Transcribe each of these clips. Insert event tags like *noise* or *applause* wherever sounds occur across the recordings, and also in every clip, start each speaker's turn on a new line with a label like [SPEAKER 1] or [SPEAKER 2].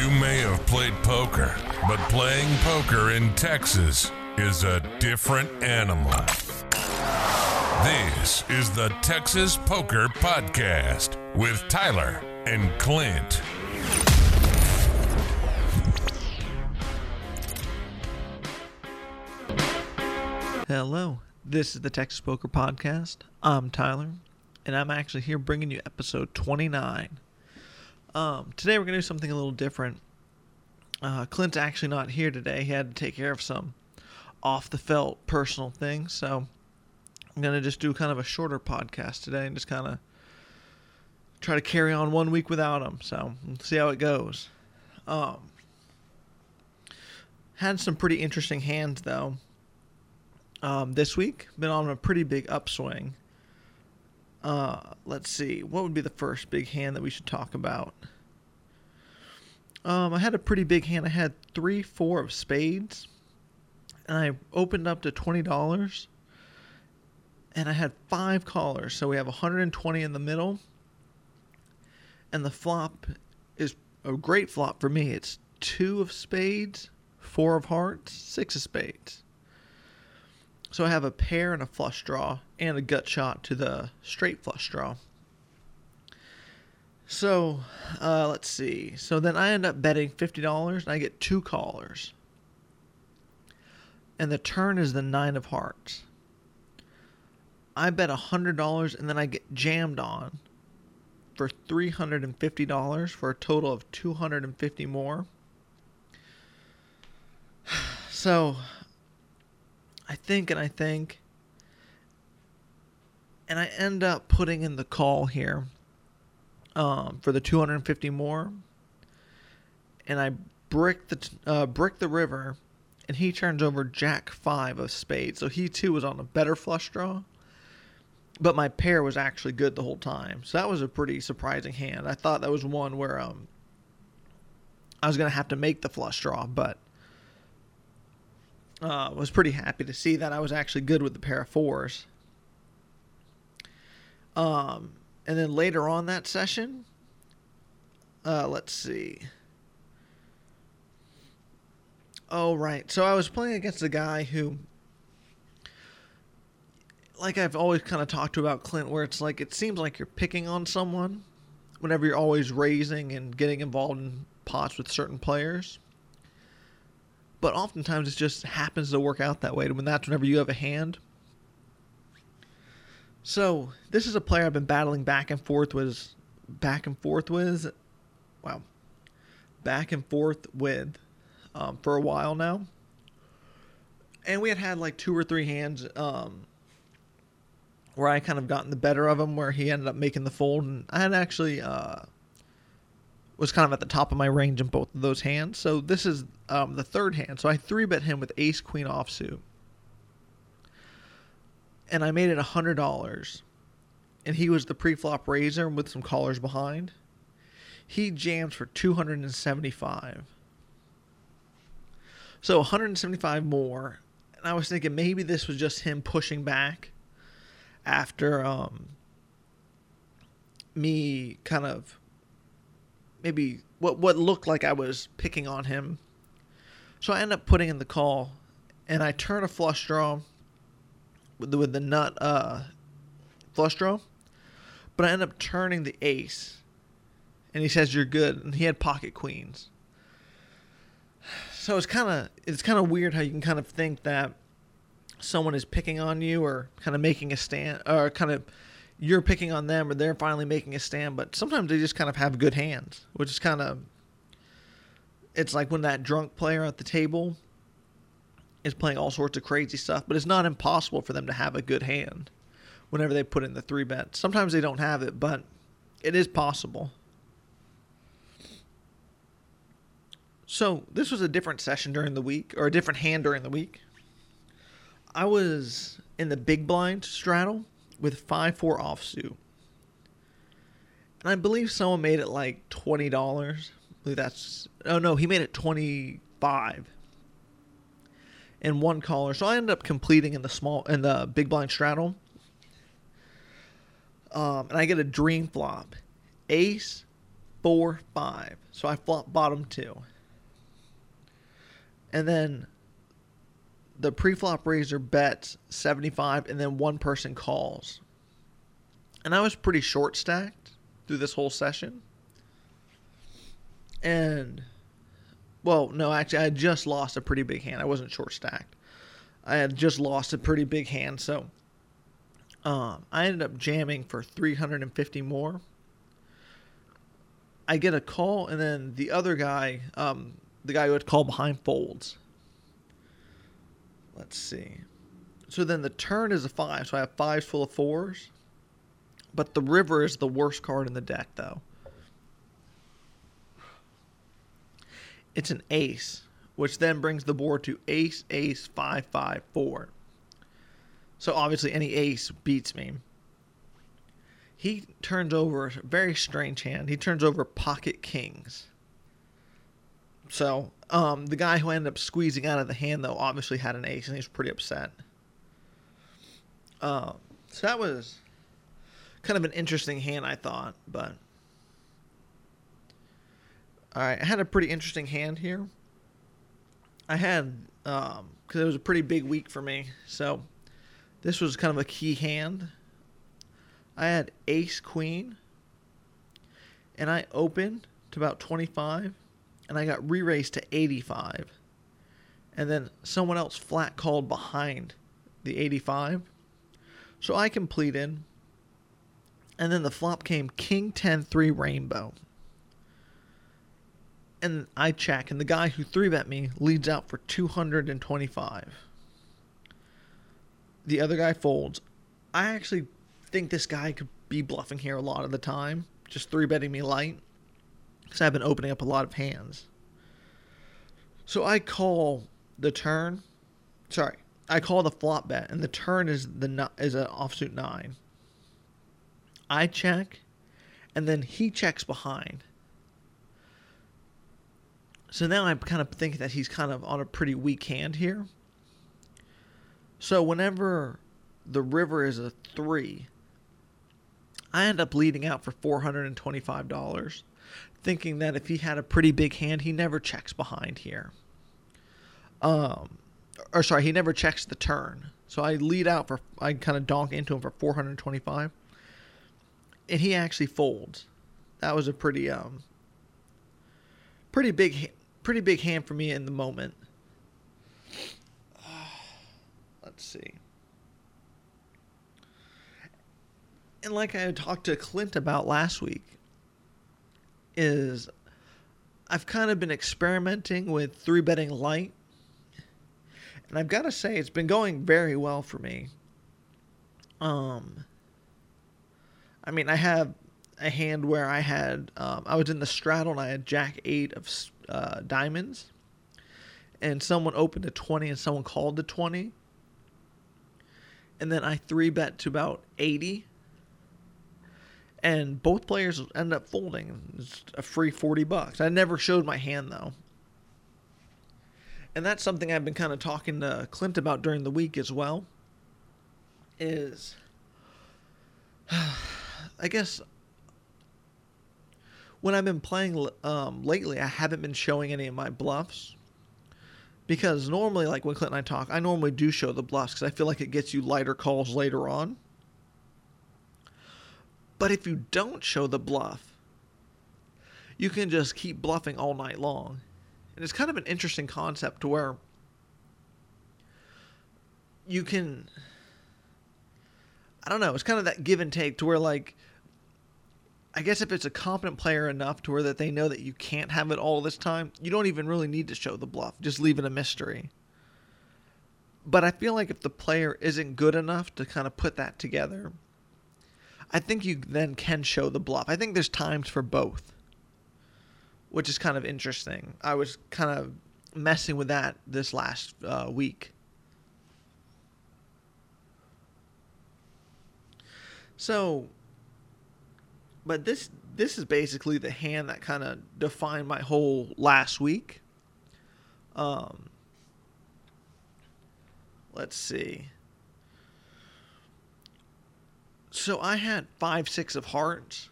[SPEAKER 1] You may have played poker, but playing poker in Texas is a different animal. This is the Texas Poker Podcast with Tyler and Clint.
[SPEAKER 2] Hello, this is the Texas Poker Podcast. I'm Tyler, and I'm actually here bringing you episode 29. Um, today we're going to do something a little different. Uh, Clint's actually not here today. He had to take care of some off the felt personal things, so I'm going to just do kind of a shorter podcast today and just kind of try to carry on one week without him. So we'll see how it goes. Um, had some pretty interesting hands though um, this week. Been on a pretty big upswing. Uh, let's see. What would be the first big hand that we should talk about? Um, I had a pretty big hand. I had three, four of spades, and I opened up to twenty dollars, and I had five callers. So we have 120 in the middle, and the flop is a great flop for me. It's two of spades, four of hearts, six of spades. So I have a pair and a flush draw and a gut shot to the straight flush draw. So uh, let's see. So then I end up betting $50 and I get two callers. And the turn is the nine of hearts. I bet $100 and then I get jammed on for $350 for a total of 250 more. *sighs* So I think and I think. And I end up putting in the call here um, for the 250 more. And I brick the uh, brick the river, and he turns over Jack five of spades. So he too was on a better flush draw. But my pair was actually good the whole time. So that was a pretty surprising hand. I thought that was one where um, I was gonna have to make the flush draw, but uh, was pretty happy to see that I was actually good with the pair of fours. Um, and then later on that session, uh, let's see. Oh, right. So I was playing against a guy who, like I've always kind of talked to about Clint, where it's like it seems like you're picking on someone whenever you're always raising and getting involved in pots with certain players but oftentimes it just happens to work out that way when that's whenever you have a hand. So this is a player I've been battling back and forth with, back and forth with, wow, back and forth with, um, for a while now. And we had had like two or three hands um, where I kind of gotten the better of him, where he ended up making the fold, and I had actually uh, was kind of at the top of my range in both of those hands. So this is um, the third hand. So I three bet him with ace queen offsuit. And I made it hundred dollars. And he was the pre-flop raiser with some callers behind. He jams for two hundred and seventy-five. So 175 more. And I was thinking maybe this was just him pushing back after um, me kind of maybe what what looked like I was picking on him. So I end up putting in the call, and I turn a flush draw with the, with the nut uh, flush draw, but I end up turning the ace, and he says you're good, and he had pocket queens. So it's kind of it's kind of weird how you can kind of think that someone is picking on you or kind of making a stand or kind of you're picking on them or they're finally making a stand, but sometimes they just kind of have good hands, which is kind of it's like when that drunk player at the table is playing all sorts of crazy stuff, but it's not impossible for them to have a good hand whenever they put in the three bet. Sometimes they don't have it, but it is possible. So, this was a different session during the week, or a different hand during the week. I was in the big blind straddle with 5 4 offsuit. And I believe someone made it like $20. I believe that's. Oh no, he made it 25 and one caller. So I ended up completing in the small in the big blind straddle. Um, and I get a dream flop, ace, four, five. So I flop bottom two. And then the pre-flop raiser bets 75 and then one person calls. And I was pretty short stacked through this whole session. And well, no, actually I had just lost a pretty big hand. I wasn't short stacked. I had just lost a pretty big hand, so um, I ended up jamming for 350 more. I get a call, and then the other guy, um, the guy who had called behind, folds. Let's see. So then the turn is a five, so I have fives full of fours. But the river is the worst card in the deck, though. It's an ace, which then brings the board to ace, ace, five, five, four. So obviously, any ace beats me. He turns over a very strange hand. He turns over pocket kings. So um, the guy who ended up squeezing out of the hand, though, obviously had an ace, and he was pretty upset. Um, so that was kind of an interesting hand, I thought. But I had a pretty interesting hand here. I had um because it was a pretty big week for me, so this was kind of a key hand. I had Ace Queen, and I opened to about 25, and I got re raised to 85. And then someone else flat called behind the 85. So I completed. And then the flop came King 10 3 Rainbow. And I check, and the guy who 3 bet me leads out for 225 the other guy folds. I actually think this guy could be bluffing here a lot of the time, just three betting me light, because I've been opening up a lot of hands. So I call the turn. Sorry, I call the flop bet, and the turn is the is an offsuit nine. I check, and then he checks behind. So now I'm kind of thinking that he's kind of on a pretty weak hand here. So whenever the river is a three, I end up leading out for four hundred and twenty-five dollars, thinking that if he had a pretty big hand, he never checks behind here. Um, or sorry, he never checks the turn. So I lead out for I kind of donk into him for four hundred twenty-five, and he actually folds. That was a pretty um, pretty big, pretty big hand for me in the moment. *sighs* Let's see. And like I talked to Clint about last week, is I've kind of been experimenting with three betting light. And I've got to say, it's been going very well for me. Um, I mean, I have a hand where I had, um, I was in the straddle and I had Jack 8 of uh, diamonds. And someone opened a 20 and someone called the 20 and then I three bet to about 80. And both players end up folding. It's a free 40 bucks. I never showed my hand though. And that's something I've been kind of talking to Clint about during the week as well. Is *sighs* I guess when I've been playing um, lately, I haven't been showing any of my bluffs because normally, like when Clint and I talk, I normally do show the bluffs because I feel like it gets you lighter calls later on. But if you don't show the bluff, you can just keep bluffing all night long. And it's kind of an interesting concept to where you can I don't know, it's kind of that give and take to where like I guess if it's a competent player enough to where that they know that you can't have it all this time, you don't even really need to show the bluff. Just leave it a mystery. But I feel like if the player isn't good enough to kind of put that together, I think you then can show the bluff. I think there's times for both, which is kind of interesting. I was kind of messing with that this last uh, week. So but this this is basically the hand that kind of defined my whole last week. Um, let's see. So I had five six of hearts,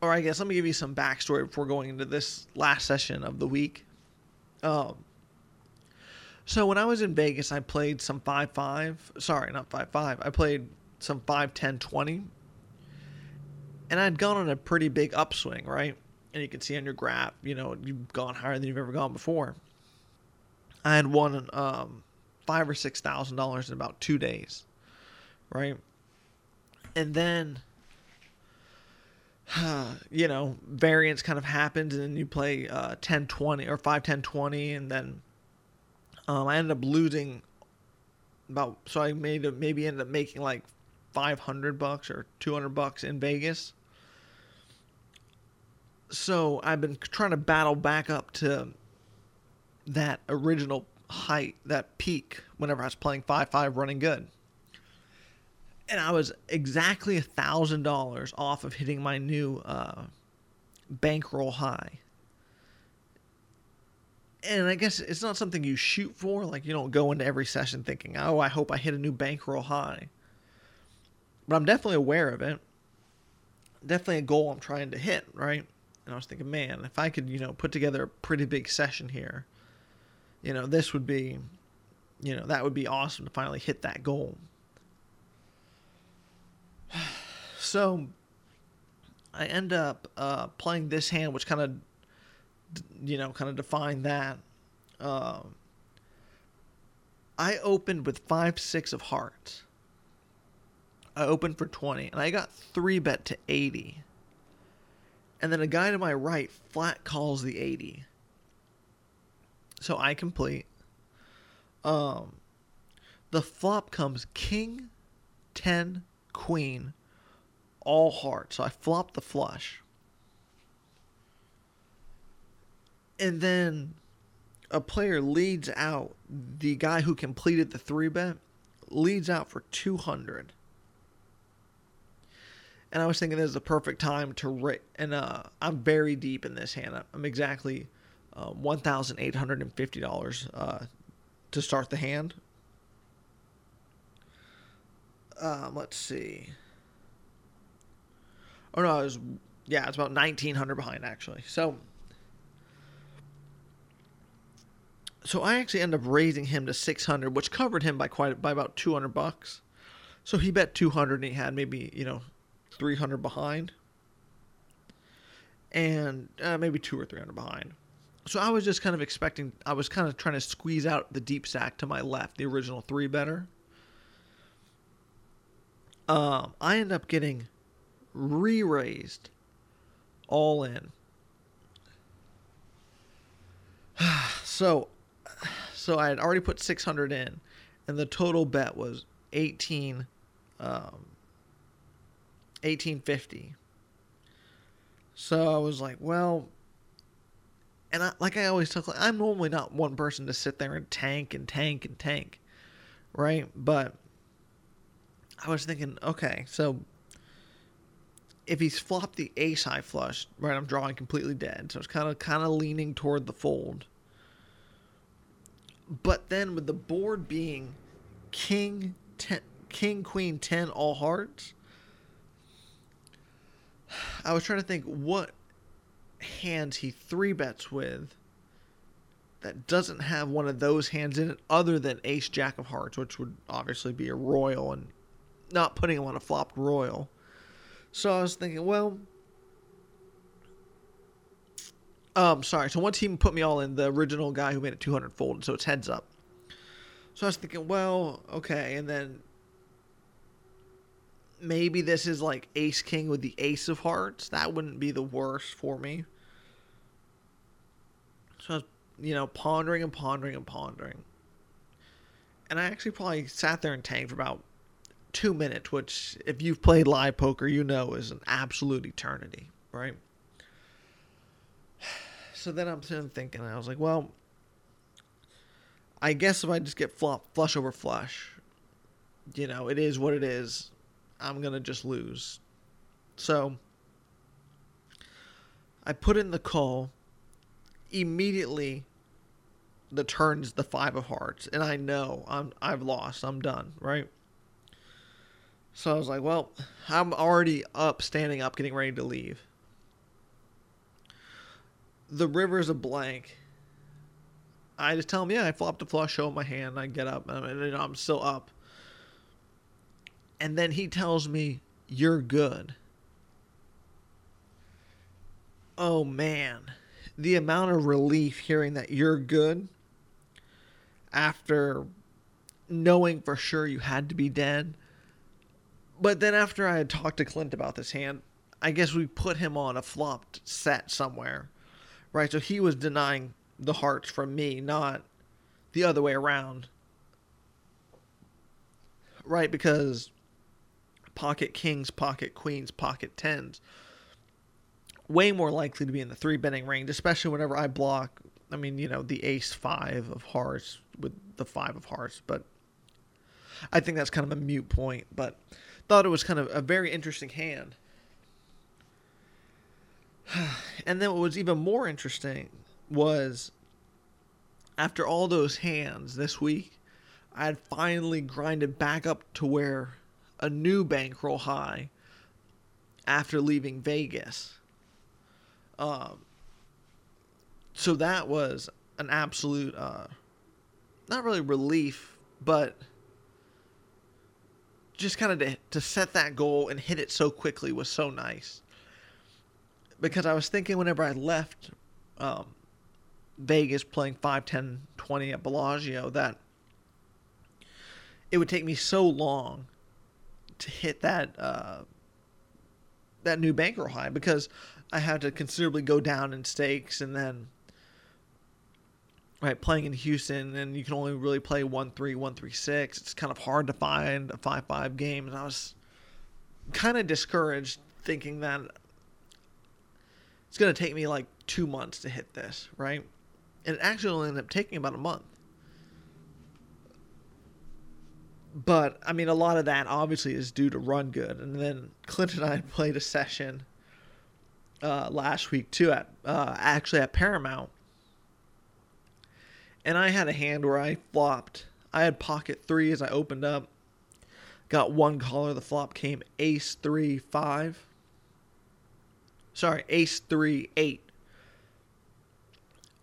[SPEAKER 2] or I guess let me give you some backstory before going into this last session of the week. Um, so when I was in Vegas, I played some five five. Sorry, not five five. I played some five ten twenty, and I'd gone on a pretty big upswing, right? And you can see on your graph, you know, you've gone higher than you've ever gone before. I had won um, five or six thousand dollars in about two days, right? And then *sighs* you know, variance kind of happens, and then you play uh, 10 20 or 5 10 20, and then um, I ended up losing about, so I made maybe ended up making like 500 bucks or 200 bucks in Vegas. So I've been trying to battle back up to that original height, that peak, whenever I was playing 5 5 running good and I was exactly a thousand dollars off of hitting my new uh, bankroll high. And I guess it's not something you shoot for. Like you don't go into every session thinking, "Oh, I hope I hit a new bankroll high." But I'm definitely aware of it. Definitely a goal I'm trying to hit, right? And I was thinking, man, if I could, you know, put together a pretty big session here, you know, this would be, you know, that would be awesome to finally hit that goal. *sighs* So I end up uh, playing this hand, which kind of, you know, kind of defined that. Um, I opened with five six of hearts. I opened for twenty, and I got three bet to eighty. And then a guy to my right flat calls the eighty. So I complete. Um, the flop comes king, ten, queen, all hearts. So I flop the flush. And then a player leads out, the guy who completed the three bet leads out for 200. And I was thinking this is the perfect time to rate. And uh, I'm very deep in this hand. I'm exactly uh, $1,850 uh, to start the hand. Um, let's see. Oh no, it was yeah, it's about nineteen hundred behind actually. So so I actually ended up raising him to six hundred, which covered him by quite by about two hundred bucks. So he bet two hundred and he had maybe you know three hundred behind, and uh, maybe two or three hundred behind. So I was just kind of expecting. I was kind of trying to squeeze out the deep stack to my left, the original three better. Um, I end up getting re-raised all in. *sighs* so *sighs* so I had already put 600 in and the total bet was 18 um 1850. So I was like, well, and I, like I always talk, like, I'm normally not one person to sit there and tank and tank and tank, right? But I was thinking, okay, so if he's flopped the ace high flush, right, I'm drawing completely dead. So it's kind of kind of leaning toward the fold. But then with the board being king ten, king queen 10 all hearts, I was trying to think what hands he three bets with that doesn't have one of those hands in it other than ace jack of hearts, which would obviously be a royal and not putting him on a flopped royal. So I was thinking, well, um, sorry. So one team put me all in the original guy who made it 200 folded, so it's heads up. So I was thinking, well, okay, and then maybe this is like ace king with the ace of hearts. That wouldn't be the worst for me. So I was, you know, pondering and pondering and pondering. And I actually probably sat there and tanked for about two minutes, which, if you've played live poker, you know is an absolute eternity, right? *sighs* So then I'm sitting thinking, I was like, well, I guess if I just get flop, flush over flush, you know, it is what it is. I'm going to just lose. So I put in the call. Immediately, the turn's the five of hearts, and I know I'm I've lost. I'm done, right? So I was like, well, I'm already up, standing up, getting ready to leave. the river's a blank. I just tell him, yeah, I flop the flush, show him my hand, I get up, and I'm still up. And then he tells me, you're good. Oh man, the amount of relief hearing that you're good after knowing for sure you had to be dead. But then after I had talked to Clint about this hand, I guess we put him on a flopped set somewhere. Right? So he was denying the hearts from me, not the other way around. Right? Because pocket kings, pocket queens, pocket tens way more likely to be in the three betting range, especially whenever I block. I mean, you know, the ace five of hearts with the five of hearts, but I think that's kind of a mute point. But thought it was kind of a very interesting hand. *sighs* And then what was even more interesting was after all those hands this week, I had finally grinded back up to where a new bankroll high after leaving Vegas. Um, so that was an absolute, uh, not really relief, but just kind of to, to set that goal and hit it so quickly was so nice. Because I was thinking whenever I left um, Vegas playing 5, 10, 20 at Bellagio that it would take me so long to hit that uh, that new bankroll high because I had to considerably go down in stakes and then right playing in Houston and you can only really play 1-3 1-3-6 it's kind of hard to find a 5-5 game. And I was kind of discouraged thinking that it's going to take me like 2 months to hit this right? And it actually ended up taking about a month but I mean, a lot of that obviously is due to run good. And then Clint and I played a session uh, last week too at uh, actually at Paramount, and I had a hand where I flopped. I had pocket three as I opened up. Got one caller. The flop came ace three five. Sorry, ace three eight.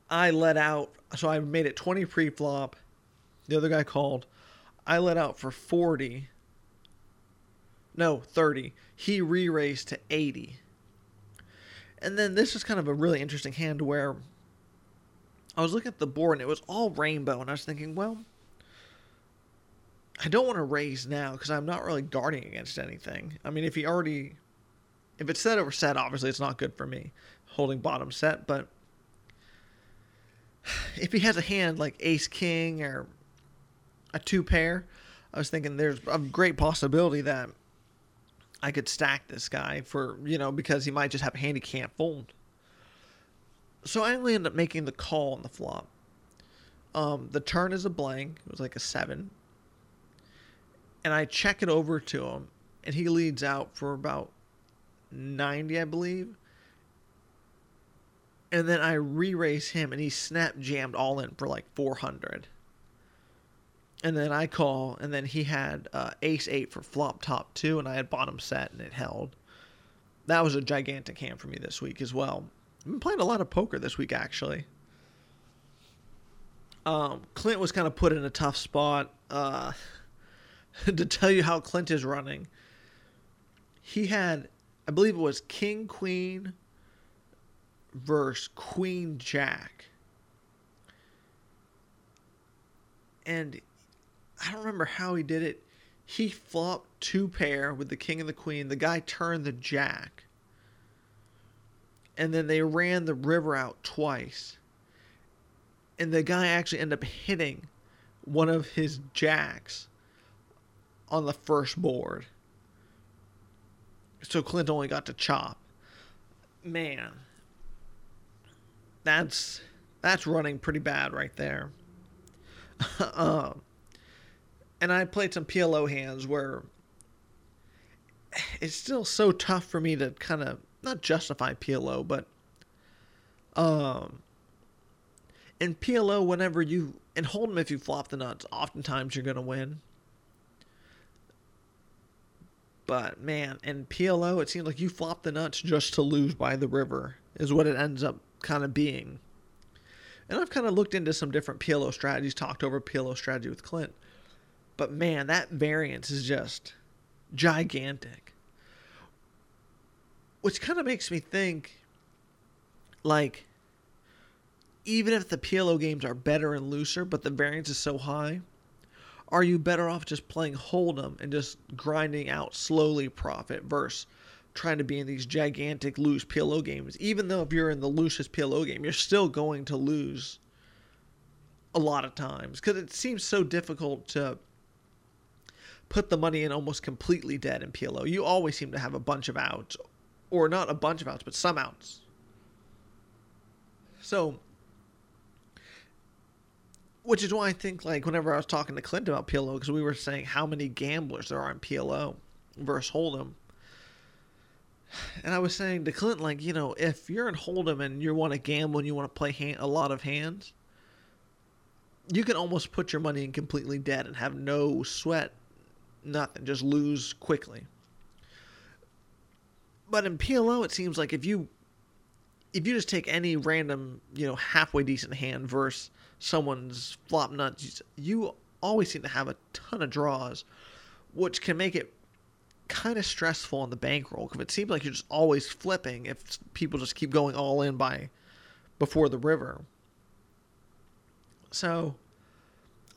[SPEAKER 2] I let out, so I made it twenty pre-flop. The other guy called. I let out for 40. No, 30. He re raised to 80. And then this is kind of a really interesting hand where I was looking at the board and it was all rainbow. And I was thinking, well, I don't want to raise now because I'm not really guarding against anything. I mean, if he already. If it's set over set, obviously it's not good for me holding bottom set. But *sighs* if he has a hand like ace king or a two pair, I was thinking there's a great possibility that I could stack this guy for, you know, because he might just have a hand he can't fold. So I only end up making the call on the flop. Um, the turn is a blank. It was like a seven. And I check it over to him, and he leads out for about 90, I believe. And then I re raise him, and he snap jammed all in for like 400 and then I call, and then he had uh, ace eight for flop top two, and I had bottom set, and it held. That was a gigantic hand for me this week as well. I've been playing a lot of poker this week, actually. Um, Clint was kind of put in a tough spot. Uh, *laughs* to tell you how Clint is running, he had, I believe it was King Queen versus Queen Jack. And I don't remember how he did it. He flopped two pair with the king and the queen. The guy turned the jack. And then they ran the river out twice. And the guy actually ended up hitting one of his jacks on the first board. So Clint only got to chop. Man. That's that's running pretty bad right there. *laughs* um and I played some PLO hands where it's still so tough for me to kind of not justify PLO, but um, in PLO, whenever you and Hold'em if you flop the nuts, oftentimes you're gonna win. But man, in PLO, it seems like you flop the nuts just to lose by the river is what it ends up kind of being. And I've kind of looked into some different PLO strategies, talked over PLO strategy with Clint. But man, that variance is just gigantic. Which kind of makes me think like even if the PLO games are better and looser, but the variance is so high, are you better off just playing Hold'em and just grinding out slowly profit versus trying to be in these gigantic loose PLO games? Even though if you're in the loosest PLO game, you're still going to lose a lot of times because it seems so difficult to put the money in almost completely dead in PLO. You always seem to have a bunch of outs, or not a bunch of outs, but some outs. So which is why I think like whenever I was talking to Clint about PLO, because we were saying how many gamblers there are in PLO versus Hold'em, and I was saying to Clint like you know if you're in Hold'em and you want to gamble and you want to play hand, a lot of hands, you can almost put your money in completely dead and have no sweat, nothing, just lose quickly. But in PLO, it seems like if you if you just take any random you know halfway decent hand versus someone's flop nuts, you always seem to have a ton of draws, which can make it kind of stressful on the bankroll because it seems like you're just always flipping if people just keep going all in by before the river. So,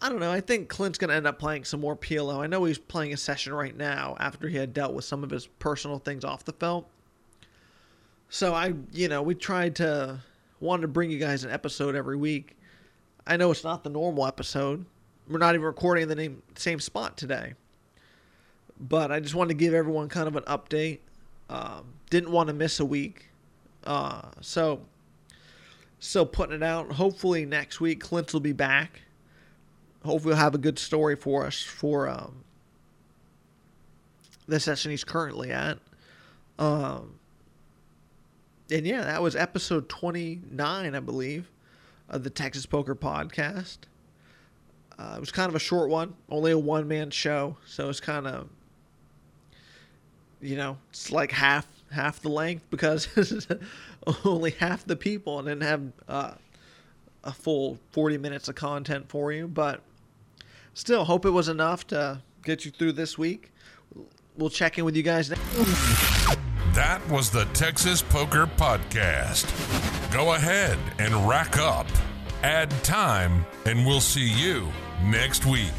[SPEAKER 2] I don't know. I think Clint's going to end up playing some more PLO. I know he's playing a session right now after he had dealt with some of his personal things off the felt. So I, you know, we tried to wanted to bring you guys an episode every week I know it's not the normal episode. We're not even recording in the name, same spot today. But I just wanted to give everyone kind of an update. Um, didn't want to miss a week. Uh, so, still putting it out. Hopefully, next week, Clint will be back. Hopefully, he'll have a good story for us for um, the session he's currently at. Um, and yeah, that was episode 29, I believe of the Texas Poker Podcast. Uh, it was kind of a short one, only a one man show, so it's kind of, you know, it's like half half the length because *laughs* only half the people and didn't have uh, a full 40 minutes of content for you. But still, hope it was enough to get you through this week. We'll check in with you guys next.
[SPEAKER 1] That was the Texas Poker Podcast. Go ahead and rack up, add time, and we'll see you next week.